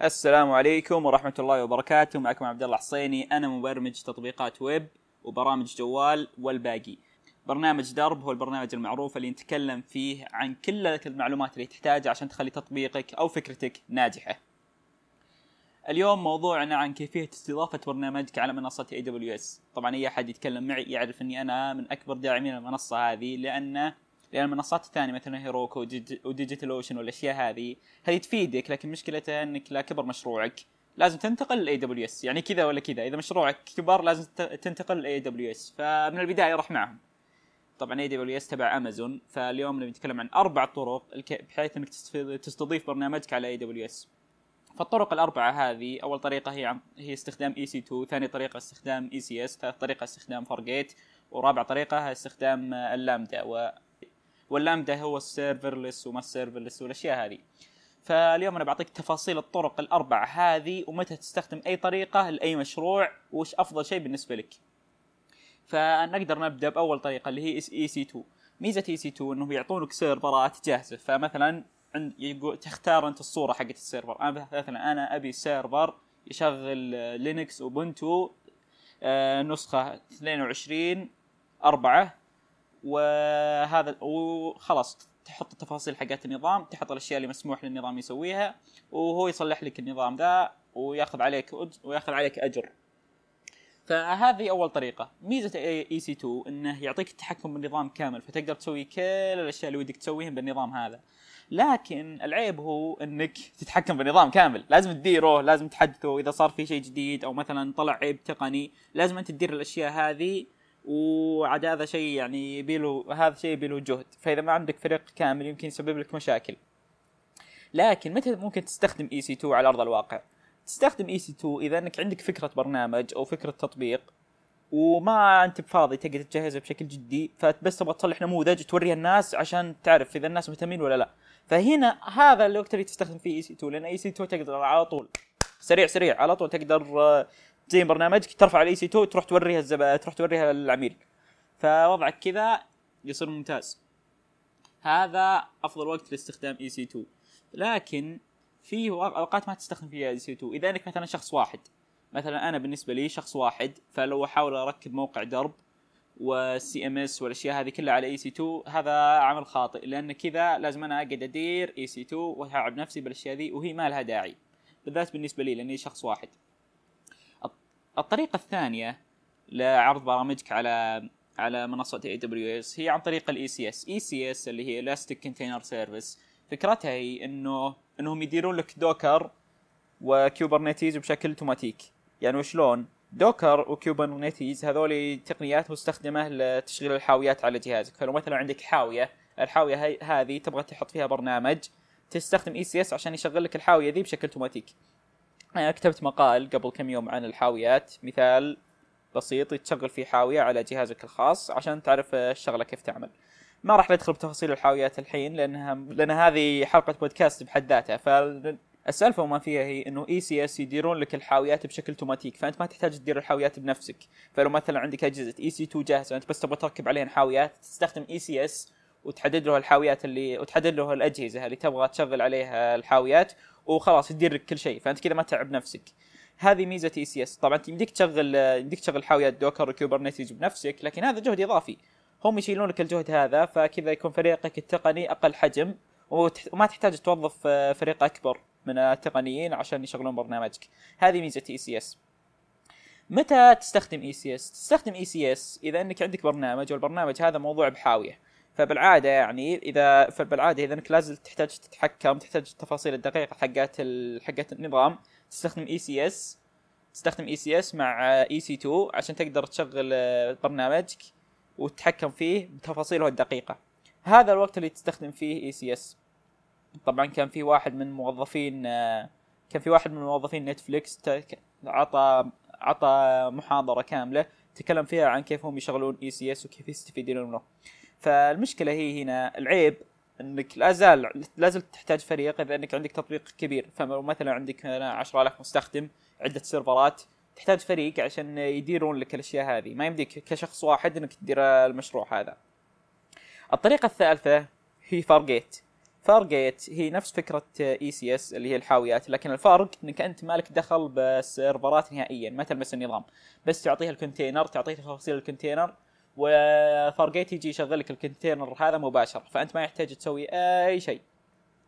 السلام عليكم ورحمة الله وبركاته. معكم عبد الله حصيني. أنا مبرمج تطبيقات ويب وبرامج جوال والباقي. برنامج درب هو البرنامج المعروف اللي نتكلم فيه عن كل المعلومات اللي تحتاجها عشان تخلي تطبيقك أو فكرتك ناجحة. اليوم موضوعنا عن كيفية استضافة برنامجك على منصة AWS طبعا أي أحد يتكلم معي يعرف أني أنا من أكبر داعمين المنصة هذه لأن لأن المنصات الثانية مثلا هيروكو و DigitalOcean والأشياء هذه هذه تفيدك لكن مشكلتها إنك لا كبر مشروعك لازم تنتقل ل AWS يعني كذا ولا كذا. إذا مشروعك كبر لازم تنتقل ل AWS فمن البداية راح معهم. طبعا AWS تبع امازون فاليوم نبي نتكلم عن أربع طرق بحيث إنك تستضيف برنامجك على AWS فالطرق الأربعة هذه أول طريقة هي عن هي استخدام EC2 ثاني طريقة استخدام ECS ثالث طريقة استخدام Fargate ورابع طريقة استخدام اللامدا واللامدا هو السيرفرلس وما السيرفرلس والأشياء هذه. فاليوم أنا بعطيك تفاصيل الطرق الأربعة هذه ومتى تستخدم أي طريقة لأي مشروع وش أفضل شيء بالنسبة لك. فنقدر نبدأ بأول طريقة اللي هي اي سي 2 ميزة اي سي 2 إنه يعطونك سيرفرات جاهزة. فمثلا عند تختار أنت الصورة حقت ال server. أنا مثلا أنا أبي server يشغل Linux Ubuntu آه، نسخة 22 4 وهذا وخلاص تحط التفاصيل حقت النظام تحط الأشياء اللي مسموح للنظام يسويها وهو يصلح لك النظام ذا وياخذ عليك وياخذ عليك أجر. فهذه أول طريقة. ميزة EC2 إنه يعطيك التحكم بالنظام كامل فتقدر تسوي كل الأشياء اللي ودك تسويها بالنظام هذا. لكن العيب هو إنك تتحكم بالنظام كامل. لازم تديره لازم تحدثه. إذا صار في شيء جديد أو مثلا طلع عيب تقني لازم أنت تدير الأشياء هذه وعاد هذا شيء يعني يبيله هذا شيء يبيله جهد. فإذا ما عندك فريق كامل يمكن يسبب لك مشاكل. لكن متى ممكن تستخدم EC2 على أرض الواقع؟ تستخدم EC2 إذا إنك عندك فكرة برنامج أو فكرة تطبيق وما أنت بفاضي تقدر تجهزها بشكل جدي فبس تبغى تصلح نموذج توريها الناس عشان تعرف إذا الناس مهتمين ولا لا. فهنا هذا الوقت اللي تستخدم فيه اي سي 2 لأن اي سي 2 تقدر على طول. سريع سريع على طول تقدر زي برنامجك ترفع ال EC2 تروح توريها الزبائن تروح توريها للعميل فوضعك كذا يصير ممتاز. هذا أفضل وقت لاستخدام EC2 لكن في أوقات ما تستخدم فيها EC2 إذا أنك مثلا شخص واحد. مثلا أنا بالنسبة لي شخص واحد فلو أحاول أركب موقع درب وال CMS والأشياء هذه كلها على EC2 هذا عمل خاطئ. لأن كذا لازم أنا أقعد أدير EC2 واتعب نفسي بالأشياء ذي وهي ما لها داعي. بالذات بالنسبة لي لأني شخص واحد. الطريقة الثانية لعرض برامجك على على منصة AWS هي عن طريق الاي سي اس اي سي اس اللي هي ال Elastic Container Service فكرتها هي إنه إنهم يديرون لك Docker و Kubernetes بشكل أوتوماتيك. يعني وشلون؟ Docker و Kubernetes هذول تقنيات مستخدمة لتشغيل الحاويات على جهازك. فلو مثلا عندك حاوية الحاوية هذه تبغى تحط فيها برنامج تستخدم ECS عشان يشغل لك الحاوية ذي بشكل أوتوماتيك. كتبت مقال قبل كم يوم عن الحاويات. مثال بسيط تشغل فيه حاوية على جهازك الخاص عشان تعرف الشغلة كيف تعمل. ما راح ندخل بتفاصيل الحاويات الحين لانها لأن هذه حلقة بودكاست بحد ذاتها. فالسالفة وما فيها هي إنه ECS يديرون لك الحاويات بشكل أوتوماتيك فأنت ما تحتاج تدير الحاويات بنفسك. فلو مثلا عندك أجهزة EC2 جاهزة أنت بس تبغى تركب عليها حاويات تستخدم ECS وتحدد له الحاويات اللي وتحدد له الأجهزة اللي تبغى تشغل عليها الحاويات وخلاص تدير لك كل شيء فأنت كذا ما تعب نفسك. هذه ميزة ECS طبعا يمديك تشغل يمديك تشغل حاويات Docker و Kubernetes بنفسك لكن هذا جهد إضافي. هم يشيلون لك الجهد هذا فكذا يكون فريقك التقني أقل حجم وما تحتاج توظف فريق أكبر من التقنيين عشان يشغلون برنامجك. هذه ميزة ECS متى تستخدم اي سي اس تستخدم اي سي اس إذا أنك عندك برنامج والبرنامج هذا موضوع بحاوية. فبالعادة يعني إذا فبالعادة إذا إنك لازم تحتاج تتحكم تحتاج التفاصيل الدقيقة حقت حقت النظام تستخدم اي سي اس تستخدم اي سي اس مع اي سي 2 عشان تقدر تشغل برنامجك وتتحكم فيه بتفاصيله الدقيقة. هذا الوقت اللي تستخدم فيه ECS طبعا كان في واحد من موظفين كان في واحد من موظفين Netflix عطى عطى محاضرة كاملة تكلم فيها عن كيف هم يشغلون ECS وكيف يستفيدون منه. فالمشكلة هي هنا العيب إنك لا زال لا زلت تحتاج فريق اذا إنك عندك تطبيق كبير. فمثلا عندك 10000 مستخدم عدة سيرفرات تحتاج فريق عشان يديرون لك الأشياء هذه. ما يمديك كشخص واحد إنك تدير المشروع هذا. الطريقة الثالثة هي Fargate Fargate هي نفس فكرة ECS اللي هي الحاويات لكن الفرق إنك أنت مالك دخل بالسيرفرات نهائيا ما تلمس النظام. بس تعطيها ال container تعطيه تفاصيل ال container و Fargate يجي يشغل لك ال container هذا مباشره فأنت ما يحتاج تسوي أي شيء.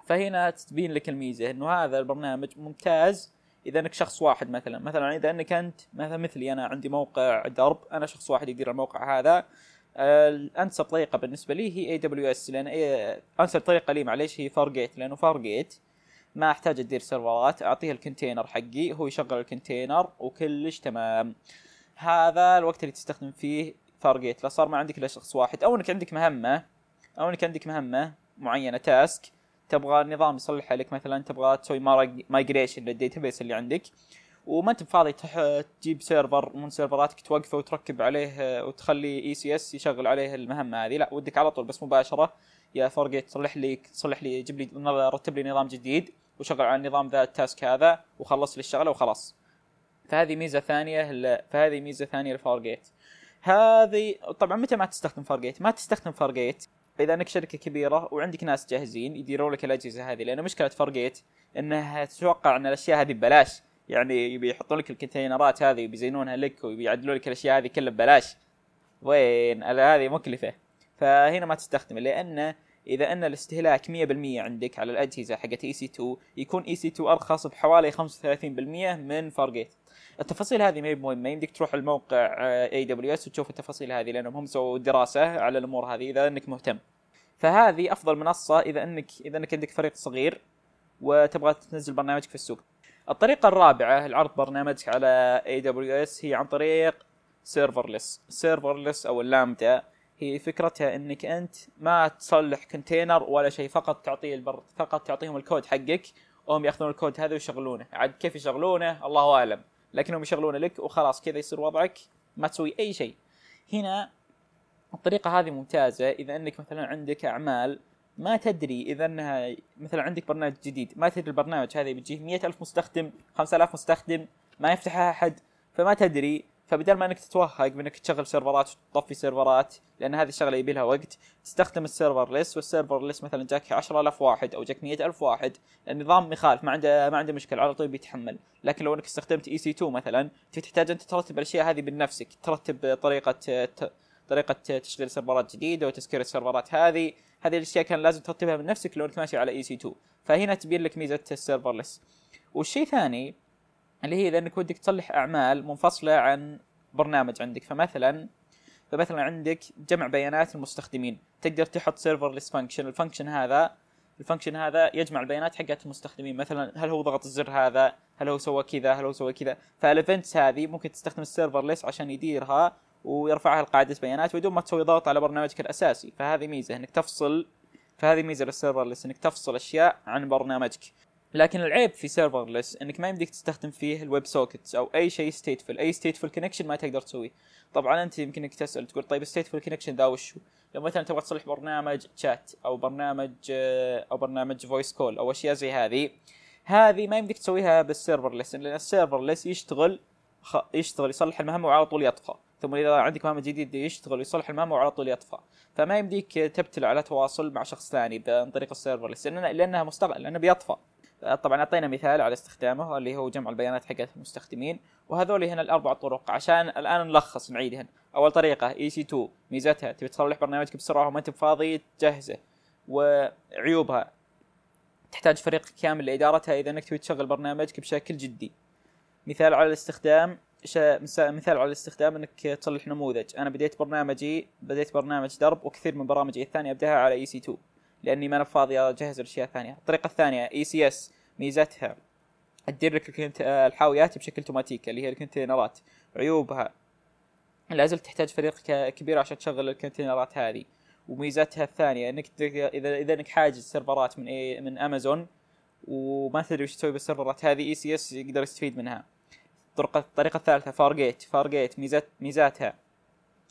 فهنا تبين لك الميزة إنه هذا البرنامج ممتاز إذا إنك شخص واحد مثلا. مثلا إذا إنك أنت مثلا مثلي أنا عندي موقع درب أنا شخص واحد يدير الموقع هذا. الانسب طريقه بالنسبة لي هي AWS لأن انسب طريقه لي معليش هي Fargate لأنه Fargate ما أحتاج أدير سيرفرات أعطيه ال container حقي هو يشغل ال container وكلش تمام. هذا الوقت اللي تستخدم فيه Fargate لا صار ما عندك إلا شخص واحد. أو إنك عندك مهمة أو إنك عندك مهمة معينة task تبغى النظام يصلحها لك مثلا تبغى تسوي migration لل database اللي عندك. وما أنت بفاضي تجيب سيرفر من سيرفراتك توقفه وتركب عليه وتخلي ECS يشغل عليه المهمة هذه. لا ودك على طول بس مباشرة يا Fargate صلح لي صلح لي جيب لي رتب لي نظام جديد وشغل على النظام ذا ال task هذا وخلص لي الشغله وخلاص. فهذه ميزة ثانية فهذه ميزة ثانية ل Fargate هذه طبعا متى ما تستخدم Fargate ما تستخدم Fargate إذا انك شركة كبيرة وعندك ناس جاهزين يديروا لك الأجهزة هذه لأن مشكلة Fargate إنها تتوقع إن الأشياء هذه ببلاش. يعني يبي يحطون لك ال containerات هذه وبيزينونها لك وبيعدلوا لك الأشياء هذه كلها ببلاش. وين؟ هذه مكلفة. فهنا ما تستخدمه لأن إذا إن الاستهلاك 100% عندك على الأجهزة حقت اي سي 2 يكون اي سي 2 أرخص بحوالي 35% من Fargate التفاصيل هذه ما هي مهمه يمديك تروح الموقع AWS وتشوف التفاصيل هذه لأنهم هم سووا دراسة على الأمور هذه إذا إنك مهتم. فهذه أفضل منصة إذا انك إذا إنك عندك فريق صغير وتبغى تنزل برنامجك في السوق. الطريقة الرابعة لعرض برنامجك على AWS هي عن طريق serverless serverless أو اللامدا هي فكرتها إنك أنت ما تصلح container ولا شيء فقط تعطيه البر... فقط تعطيهم الكود حقك وهم يأخذون الكود هذا ويشغلونه. عاد كيف يشغلونه؟ الله أعلم. لكنهم يشغلونه لك وخلاص كذا يصير وضعك ما تسوي أي شيء. هنا الطريقة هذه ممتازة إذا أنك مثلا عندك أعمال ما تدري إذا أنها مثلا عندك برنامج جديد ما تدري البرنامج هذا بيجيه مئة ألف مستخدم خمسة آلاف مستخدم ما يفتحها أحد فما تدري فبدل ما انك تتوهق بانك تشغل سيرفرات وتطفي سيرفرات لأن هذه الشغلة يبي لها وقت تستخدم ال serverless وال serverless مثلا جاك 10000 واحد أو جاك 100000 واحد النظام يخالف ما عنده ما عنده مشكلة على طول بيتحمل. لكن لو انك استخدمت EC2 مثلا تحتاج انت ترتب الأشياء هذه بنفسك ترتب طريقة طريقة تشغيل سيرفرات جديدة وتسكير السيرفرات هذه. هذه الأشياء كان لازم ترتبها من نفسك لو انك ماشي على EC2 فهنا تبين لك ميزة ال serverless والشيء ثاني اللي هي إذا إنك ودك تصلح أعمال منفصلة عن برنامج عندك. فمثلا فمثلا عندك جمع بيانات المستخدمين. تقدر تحط serverless function ال function هذا ال function هذا يجمع البيانات حقت المستخدمين. مثلا هل هو ضغط الزر هذا؟ هل هو سوى كذا؟ هل هو سوى كذا؟ فال events هذه ممكن تستخدم ال serverless عشان يديرها ويرفعها لقاعدة بيانات بدون ما تسوي ضغط على برنامجك الأساسي. فهذه ميزة إنك تفصل فهذه ميزة لل serverless إنك تفصل أشياء عن برنامجك. لكن العيب في serverless إنك ما يمديك تستخدم فيه ال web sockets أو أي شيء stateful أي stateful connection ما تقدر تسويه. طبعا أنت يمكن انك تسأل تقول طيب stateful connection ذا وش لو مثلا تبغى تصلح برنامج شات أو برنامج أو برنامج voice call أو أشياء زي هذه هذه ما يمديك تسويها بال serverless لأن ال serverless يشتغل خ... يشتغل يصلح المهمه وعلى طول يطفى. ثم إذا عندك مهمه جديدة يشتغل ويصلح المهمه وعلى طول يطفى. فما يمديك تبتل على تواصل مع شخص ثاني عن طريق ال serverless لأنها, لأنها مستقل لأنه بيطفى. طبعا أعطينا مثال على استخدامه اللي هو جمع البيانات حقت المستخدمين وهذول هنا الأربع طرق. عشان الآن نلخص نعيدهن أول طريقة EC2 ميزتها تبي تصلح برنامجك بسرعة وما أنت بفاضي تجهزه. وعيوبها تحتاج فريق كامل لإدارتها إذا أنك تبي تشغل برنامجك بشكل جدي. مثال على الاستخدام مثال على الاستخدام أنك تصلح نموذج. أنا بديت برنامجي بديت برنامج درب وكثير من برامجي الثانية أبدأها على EC2 لأني ما أنا فاضي أجهز الأشياء الثانية. الطريقة الثانية ECS ميزتها تدير لك الحاويات بشكل اوتوماتيكي اللي هي ال container ات عيوبها. لا زلت تحتاج فريق كبير عشان تشغل ال container ات هذه. وميزتها الثانية إنك اذا إذا إنك حاجز سيرفرات من إيه من أمازون وما تدري وش تسوي بالسيرفرات هذه ECS يقدر يستفيد منها. الطريقة الطريقة الثالثة Fargate Fargate ميزات ميزاتها.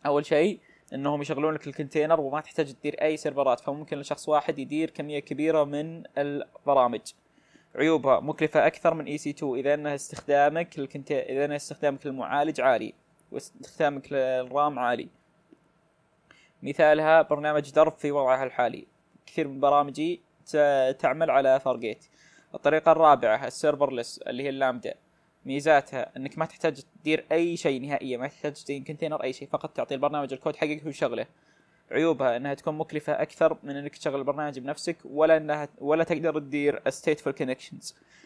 أول شيء إنهم يشغلون لك ال container وما تحتاج تدير أي سيرفرات فممكن لشخص واحد يدير كمية كبيرة من البرامج. عيوبها مكلفة أكثر من EC2 إذا أن استخدامك. إذا أن استخدامك للمعالج عالي واستخدامك لل RAM عالي. مثالها برنامج درب في وضعها الحالي. كثير من برامجي تعمل على Fargate الطريقة الرابعة ال serverless اللي هي اللامدا. ميزاتها انك ما تحتاج تدير اي شيء نهائيا ما تحتاج تدير container أي شيء فقط تعطي البرنامج الكود حقك ويشغله عيوبها إنها تكون مكلفة أكثر من إنك تشغل البرنامج بنفسك ولا إنها ولا تقدر تدير stateful connections.